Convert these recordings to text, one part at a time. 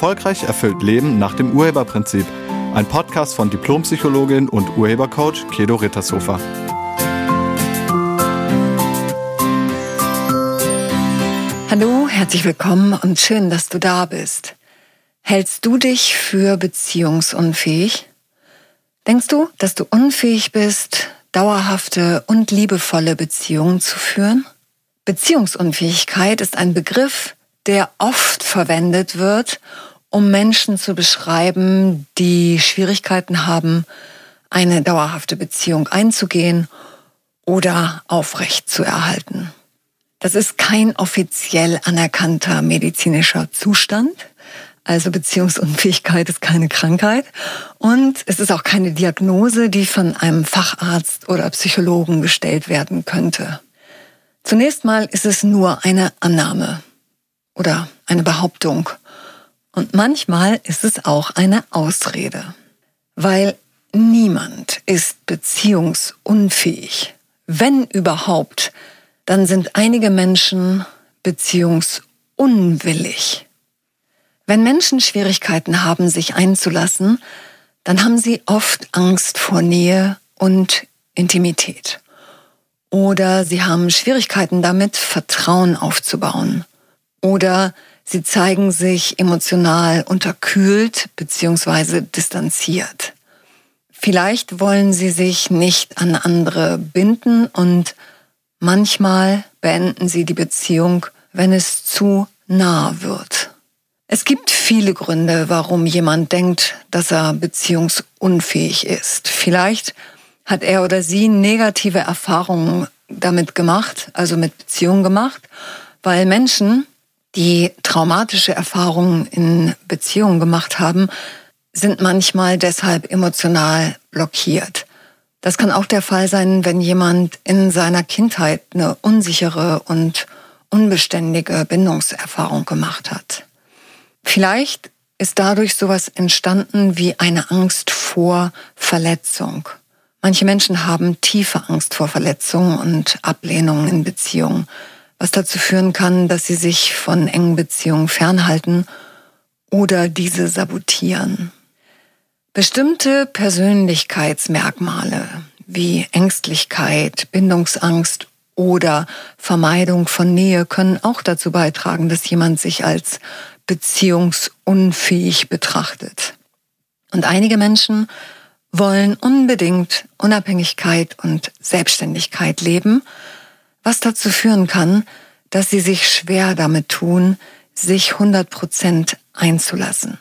Erfolgreich erfüllt Leben nach dem Urheberprinzip. Ein Podcast von Diplompsychologin und Urhebercoach Kedo Rittershofer. Hallo, herzlich willkommen und schön, dass du da bist. Hältst du dich für beziehungsunfähig? Denkst du, dass du unfähig bist, dauerhafte und liebevolle Beziehungen zu führen? Beziehungsunfähigkeit ist ein Begriff, der oft verwendet wird, um Menschen zu beschreiben, die Schwierigkeiten haben, eine dauerhafte Beziehung einzugehen oder aufrecht zu erhalten. Das ist kein offiziell anerkannter medizinischer Zustand. Also Beziehungsunfähigkeit ist keine Krankheit und es ist auch keine Diagnose, die von einem Facharzt oder Psychologen gestellt werden könnte. Zunächst mal ist es nur eine Annahme oder eine Behauptung. Und manchmal ist es auch eine Ausrede, weil niemand ist beziehungsunfähig. Wenn überhaupt, dann sind einige Menschen beziehungsunwillig. Wenn Menschen Schwierigkeiten haben, sich einzulassen, dann haben sie oft Angst vor Nähe und Intimität. Oder sie haben Schwierigkeiten damit, Vertrauen aufzubauen. Oder sie zeigen sich emotional unterkühlt bzw. distanziert. Vielleicht wollen sie sich nicht an andere binden und manchmal beenden sie die Beziehung, wenn es zu nah wird. Es gibt viele Gründe, warum jemand denkt, dass er beziehungsunfähig ist. Vielleicht hat er oder sie negative Erfahrungen damit gemacht, also mit Beziehungen gemacht, weil Menschen, die traumatische Erfahrungen in Beziehungen gemacht haben, sind manchmal deshalb emotional blockiert. Das kann auch der Fall sein, wenn jemand in seiner Kindheit eine unsichere und unbeständige Bindungserfahrung gemacht hat. Vielleicht ist dadurch sowas entstanden wie eine Angst vor Verletzung. Manche Menschen haben tiefe Angst vor Verletzungen und Ablehnungen in Beziehungen was dazu führen kann, dass sie sich von engen Beziehungen fernhalten oder diese sabotieren. Bestimmte Persönlichkeitsmerkmale wie Ängstlichkeit, Bindungsangst oder Vermeidung von Nähe können auch dazu beitragen, dass jemand sich als beziehungsunfähig betrachtet. Und einige Menschen wollen unbedingt Unabhängigkeit und Selbstständigkeit leben, was dazu führen kann, dass sie sich schwer damit tun, sich 100 Prozent einzulassen.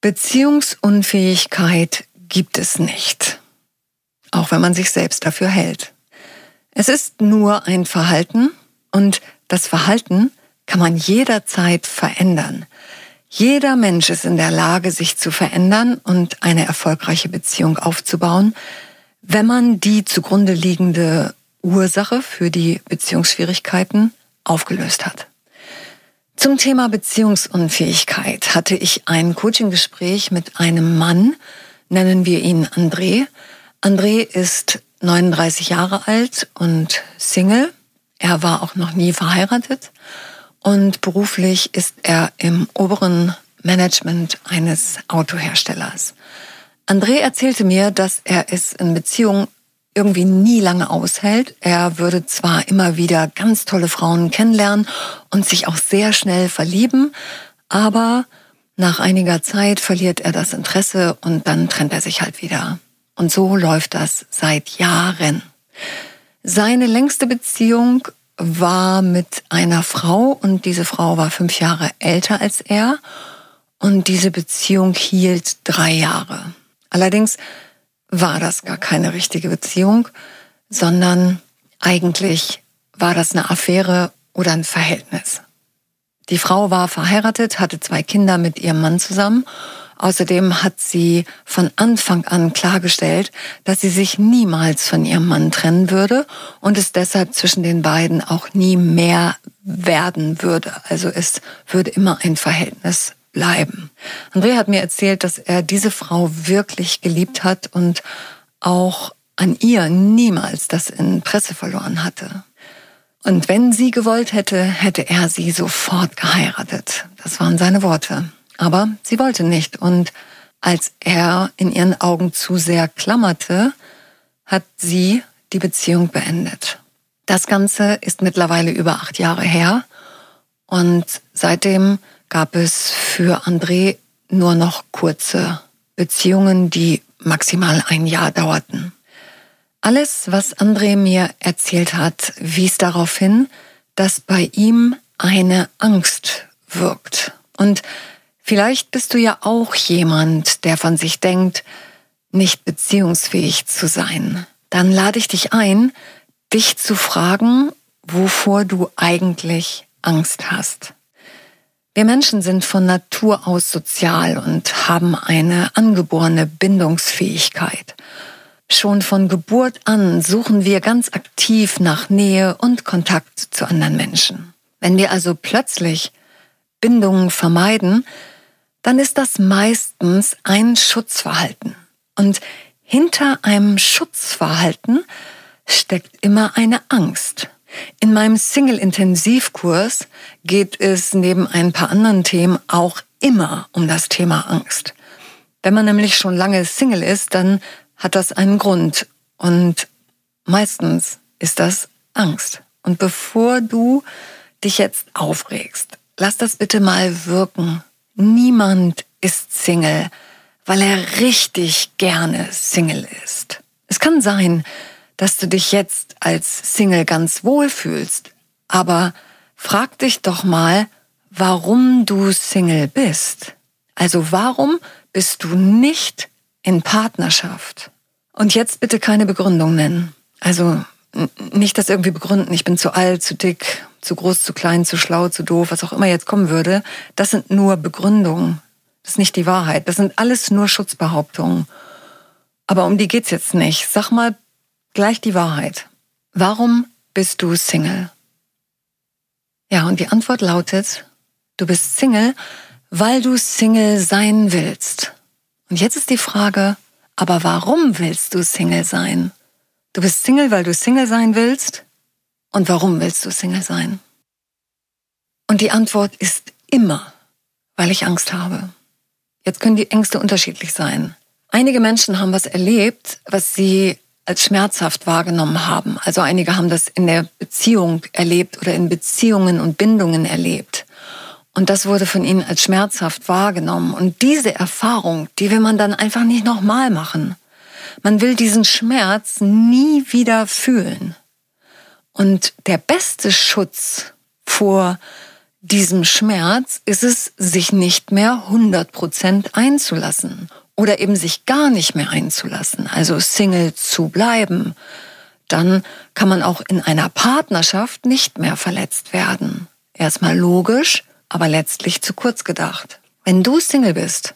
Beziehungsunfähigkeit gibt es nicht, auch wenn man sich selbst dafür hält. Es ist nur ein Verhalten und das Verhalten kann man jederzeit verändern. Jeder Mensch ist in der Lage, sich zu verändern und eine erfolgreiche Beziehung aufzubauen, wenn man die zugrunde liegende Ursache für die Beziehungsschwierigkeiten aufgelöst hat. Zum Thema Beziehungsunfähigkeit hatte ich ein Coaching-Gespräch mit einem Mann, nennen wir ihn André. André ist 39 Jahre alt und Single. Er war auch noch nie verheiratet und beruflich ist er im oberen Management eines Autoherstellers. André erzählte mir, dass er es in Beziehungen irgendwie nie lange aushält. Er würde zwar immer wieder ganz tolle Frauen kennenlernen und sich auch sehr schnell verlieben, aber nach einiger Zeit verliert er das Interesse und dann trennt er sich halt wieder. Und so läuft das seit Jahren. Seine längste Beziehung war mit einer Frau und diese Frau war fünf Jahre älter als er und diese Beziehung hielt drei Jahre. Allerdings war das gar keine richtige Beziehung, sondern eigentlich war das eine Affäre oder ein Verhältnis. Die Frau war verheiratet, hatte zwei Kinder mit ihrem Mann zusammen. Außerdem hat sie von Anfang an klargestellt, dass sie sich niemals von ihrem Mann trennen würde und es deshalb zwischen den beiden auch nie mehr werden würde. Also es würde immer ein Verhältnis bleiben. Andrea hat mir erzählt, dass er diese Frau wirklich geliebt hat und auch an ihr niemals das Interesse verloren hatte. Und wenn sie gewollt hätte, hätte er sie sofort geheiratet. Das waren seine Worte. Aber sie wollte nicht. Und als er in ihren Augen zu sehr klammerte, hat sie die Beziehung beendet. Das Ganze ist mittlerweile über acht Jahre her. Und seitdem gab es für André nur noch kurze Beziehungen, die maximal ein Jahr dauerten. Alles, was André mir erzählt hat, wies darauf hin, dass bei ihm eine Angst wirkt. Und vielleicht bist du ja auch jemand, der von sich denkt, nicht beziehungsfähig zu sein. Dann lade ich dich ein, dich zu fragen, wovor du eigentlich Angst hast. Wir Menschen sind von Natur aus sozial und haben eine angeborene Bindungsfähigkeit. Schon von Geburt an suchen wir ganz aktiv nach Nähe und Kontakt zu anderen Menschen. Wenn wir also plötzlich Bindungen vermeiden, dann ist das meistens ein Schutzverhalten. Und hinter einem Schutzverhalten steckt immer eine Angst. In meinem Single-Intensivkurs geht es neben ein paar anderen Themen auch immer um das Thema Angst. Wenn man nämlich schon lange Single ist, dann hat das einen Grund. Und meistens ist das Angst. Und bevor du dich jetzt aufregst, lass das bitte mal wirken. Niemand ist Single, weil er richtig gerne Single ist. Es kann sein, dass du dich jetzt als Single ganz wohl fühlst, aber frag dich doch mal, warum du Single bist. Also warum bist du nicht in Partnerschaft? Und jetzt bitte keine Begründung nennen. Also nicht das irgendwie begründen, ich bin zu alt, zu dick, zu groß, zu klein, zu schlau, zu doof, was auch immer jetzt kommen würde. Das sind nur Begründungen. Das ist nicht die Wahrheit. Das sind alles nur Schutzbehauptungen. Aber um die geht's jetzt nicht. Sag mal gleich die Wahrheit. Warum bist du Single? Ja, und die Antwort lautet, du bist Single, weil du Single sein willst. Und jetzt ist die Frage, aber warum willst du Single sein? Du bist Single, weil du Single sein willst? Und warum willst du Single sein? Und die Antwort ist immer, weil ich Angst habe. Jetzt können die Ängste unterschiedlich sein. Einige Menschen haben was erlebt, was sie als schmerzhaft wahrgenommen haben. Also einige haben das in der Beziehung erlebt oder in Beziehungen und Bindungen erlebt. Und das wurde von ihnen als schmerzhaft wahrgenommen. Und diese Erfahrung, die will man dann einfach nicht nochmal machen. Man will diesen Schmerz nie wieder fühlen. Und der beste Schutz vor diesem Schmerz ist es, sich nicht mehr 100 Prozent einzulassen oder eben sich gar nicht mehr einzulassen, also Single zu bleiben, dann kann man auch in einer Partnerschaft nicht mehr verletzt werden. Erstmal logisch, aber letztlich zu kurz gedacht. Wenn du Single bist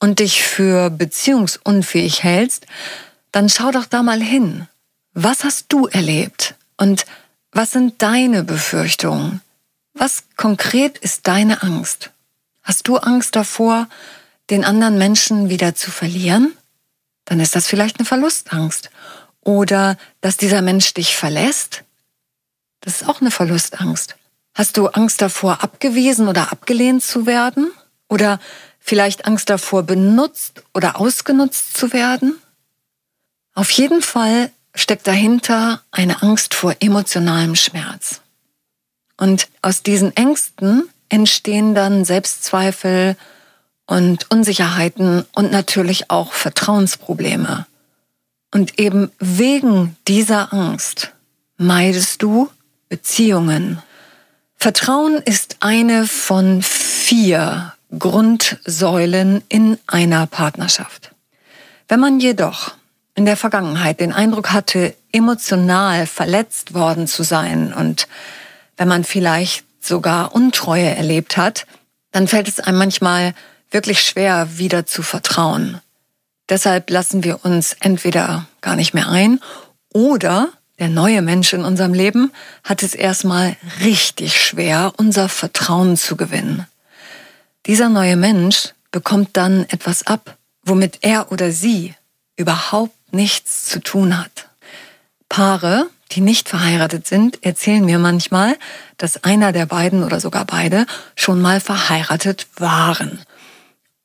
und dich für beziehungsunfähig hältst, dann schau doch da mal hin. Was hast du erlebt? Und was sind deine Befürchtungen? Was konkret ist deine Angst? Hast du Angst davor, den anderen Menschen wieder zu verlieren, dann ist das vielleicht eine Verlustangst. Oder dass dieser Mensch dich verlässt, das ist auch eine Verlustangst. Hast du Angst davor, abgewiesen oder abgelehnt zu werden? Oder vielleicht Angst davor, benutzt oder ausgenutzt zu werden? Auf jeden Fall steckt dahinter eine Angst vor emotionalem Schmerz. Und aus diesen Ängsten entstehen dann Selbstzweifel, und Unsicherheiten und natürlich auch Vertrauensprobleme. Und eben wegen dieser Angst meidest du Beziehungen. Vertrauen ist eine von vier Grundsäulen in einer Partnerschaft. Wenn man jedoch in der Vergangenheit den Eindruck hatte, emotional verletzt worden zu sein und wenn man vielleicht sogar Untreue erlebt hat, dann fällt es einem manchmal wirklich schwer, wieder zu vertrauen. Deshalb lassen wir uns entweder gar nicht mehr ein oder der neue Mensch in unserem Leben hat es erstmal richtig schwer, unser Vertrauen zu gewinnen. Dieser neue Mensch bekommt dann etwas ab, womit er oder sie überhaupt nichts zu tun hat. Paare, die nicht verheiratet sind, erzählen mir manchmal, dass einer der beiden oder sogar beide schon mal verheiratet waren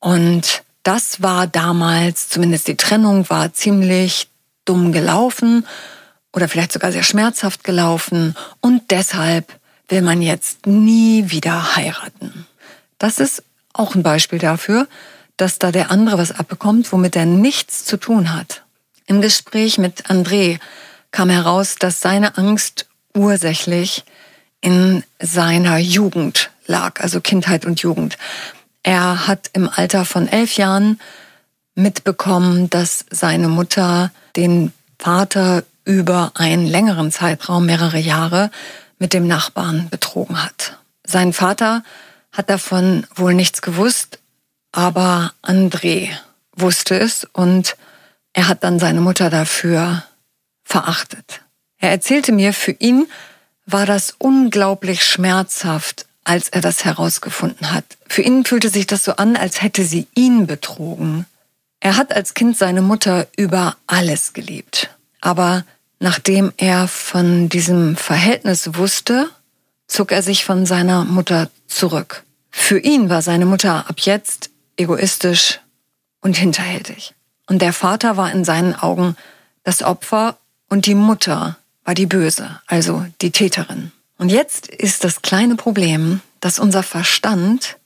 Und das war damals, zumindest die Trennung war ziemlich dumm gelaufen oder vielleicht sogar sehr schmerzhaft gelaufen und deshalb will man jetzt nie wieder heiraten. Das ist auch ein Beispiel dafür, dass da der andere was abbekommt, womit er nichts zu tun hat. Im Gespräch mit André kam heraus, dass seine Angst ursächlich in seiner Jugend lag, also Kindheit und Jugend. Er hat im Alter von elf Jahren mitbekommen, dass seine Mutter den Vater über einen längeren Zeitraum, mehrere Jahre, mit dem Nachbarn betrogen hat. Sein Vater hat davon wohl nichts gewusst, aber André wusste es und er hat dann seine Mutter dafür verachtet. Er erzählte mir, für ihn war das unglaublich schmerzhaft, als er das herausgefunden hat. Für ihn fühlte sich das so an, als hätte sie ihn betrogen. Er hat als Kind seine Mutter über alles geliebt. Aber nachdem er von diesem Verhältnis wusste, zog er sich von seiner Mutter zurück. Für ihn war seine Mutter ab jetzt egoistisch und hinterhältig. Und der Vater war in seinen Augen das Opfer und die Mutter war die Böse, also die Täterin. Und jetzt ist das kleine Problem, dass unser Verstand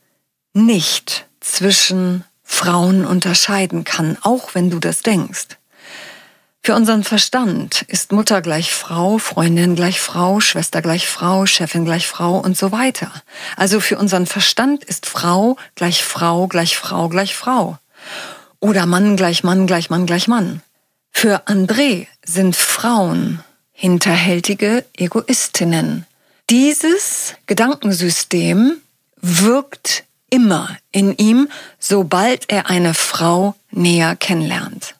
nicht zwischen Frauen unterscheiden kann, auch wenn du das denkst. Für unseren Verstand ist Mutter gleich Frau, Freundin gleich Frau, Schwester gleich Frau, Chefin gleich Frau und so weiter. Also für unseren Verstand ist Frau gleich Frau gleich Frau gleich Frau. Oder Mann gleich Mann gleich Mann gleich Mann. Für André sind Frauen hinterhältige Egoistinnen. Dieses Gedankensystem wirkt immer in ihm, sobald er eine Frau näher kennenlernt.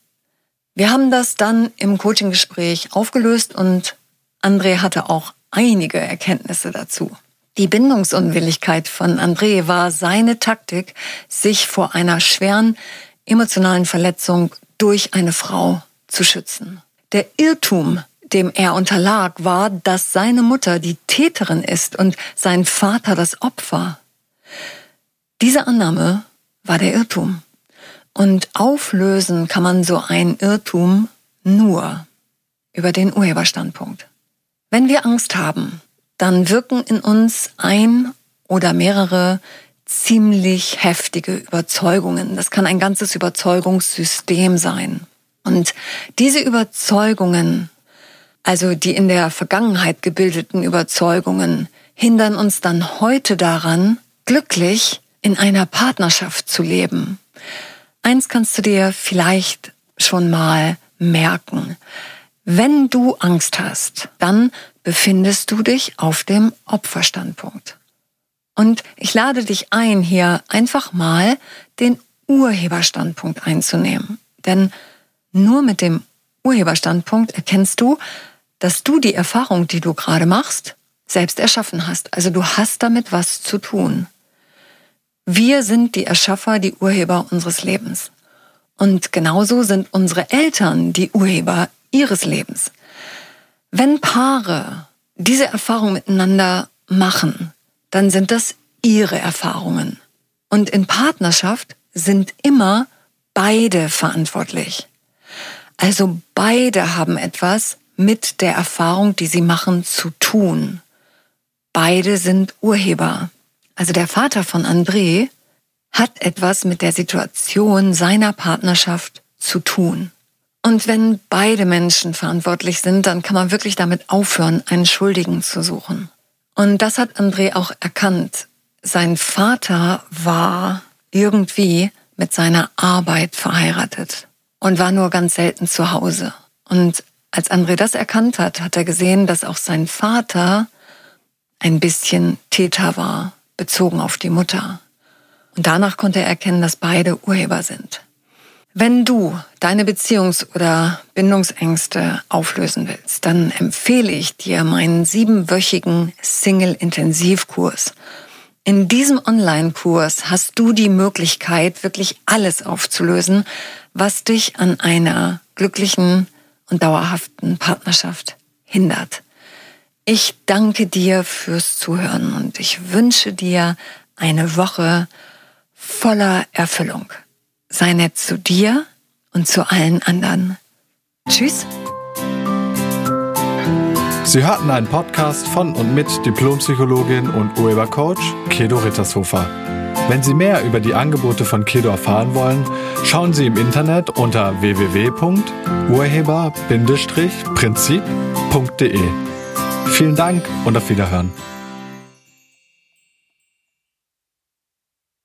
Wir haben das dann im Coaching-Gespräch aufgelöst und André hatte auch einige Erkenntnisse dazu. Die Bindungsunwilligkeit von André war seine Taktik, sich vor einer schweren emotionalen Verletzung durch eine Frau zu schützen. Der Irrtum, dem er unterlag, war, dass seine Mutter die Täterin ist und sein Vater das Opfer. Diese Annahme war der Irrtum. Und auflösen kann man so einen Irrtum nur über den Urheberstandpunkt. Wenn wir Angst haben, dann wirken in uns ein oder mehrere ziemlich heftige Überzeugungen. Das kann ein ganzes Überzeugungssystem sein. Und diese Überzeugungen, also die in der Vergangenheit gebildeten Überzeugungen, hindern uns dann heute daran, glücklich in einer Partnerschaft zu leben. Eins kannst du dir vielleicht schon mal merken. Wenn du Angst hast, dann befindest du dich auf dem Opferstandpunkt. Und ich lade dich ein, hier einfach mal den Urheberstandpunkt einzunehmen. Denn nur mit dem Urheberstandpunkt erkennst du, dass du die Erfahrung, die du gerade machst, selbst erschaffen hast. Also du hast damit was zu tun. Wir sind die Erschaffer, die Urheber unseres Lebens. Und genauso sind unsere Eltern die Urheber ihres Lebens. Wenn Paare diese Erfahrung miteinander machen, dann sind das ihre Erfahrungen. Und in Partnerschaft sind immer beide verantwortlich. Also beide haben etwas mit der Erfahrung, die sie machen, zu tun. Beide sind Urheber. Also der Vater von André hat etwas mit der Situation seiner Partnerschaft zu tun. Und wenn beide Menschen verantwortlich sind, dann kann man wirklich damit aufhören, einen Schuldigen zu suchen. Und das hat André auch erkannt. Sein Vater war irgendwie mit seiner Arbeit verheiratet und war nur ganz selten zu Hause. Und als André das erkannt hat, hat er gesehen, dass auch sein Vater ein bisschen Täter war bezogen auf die Mutter. Und danach konnte er erkennen, dass beide Urheber sind. Wenn du deine Beziehungs- oder Bindungsängste auflösen willst, dann empfehle ich dir meinen siebenwöchigen Single-Intensivkurs. In diesem Online-Kurs hast du die Möglichkeit, wirklich alles aufzulösen, was dich an einer glücklichen und dauerhaften Partnerschaft hindert. Ich danke dir fürs Zuhören und ich wünsche dir eine Woche voller Erfüllung. Sei nett zu dir und zu allen anderen. Tschüss. Sie hörten einen Podcast von und mit Diplompsychologin und Urhebercoach Kedo Rittershofer. Wenn Sie mehr über die Angebote von Kedo erfahren wollen, schauen Sie im Internet unter www.urheber-prinzip.de. Vielen Dank und auf Wiederhören.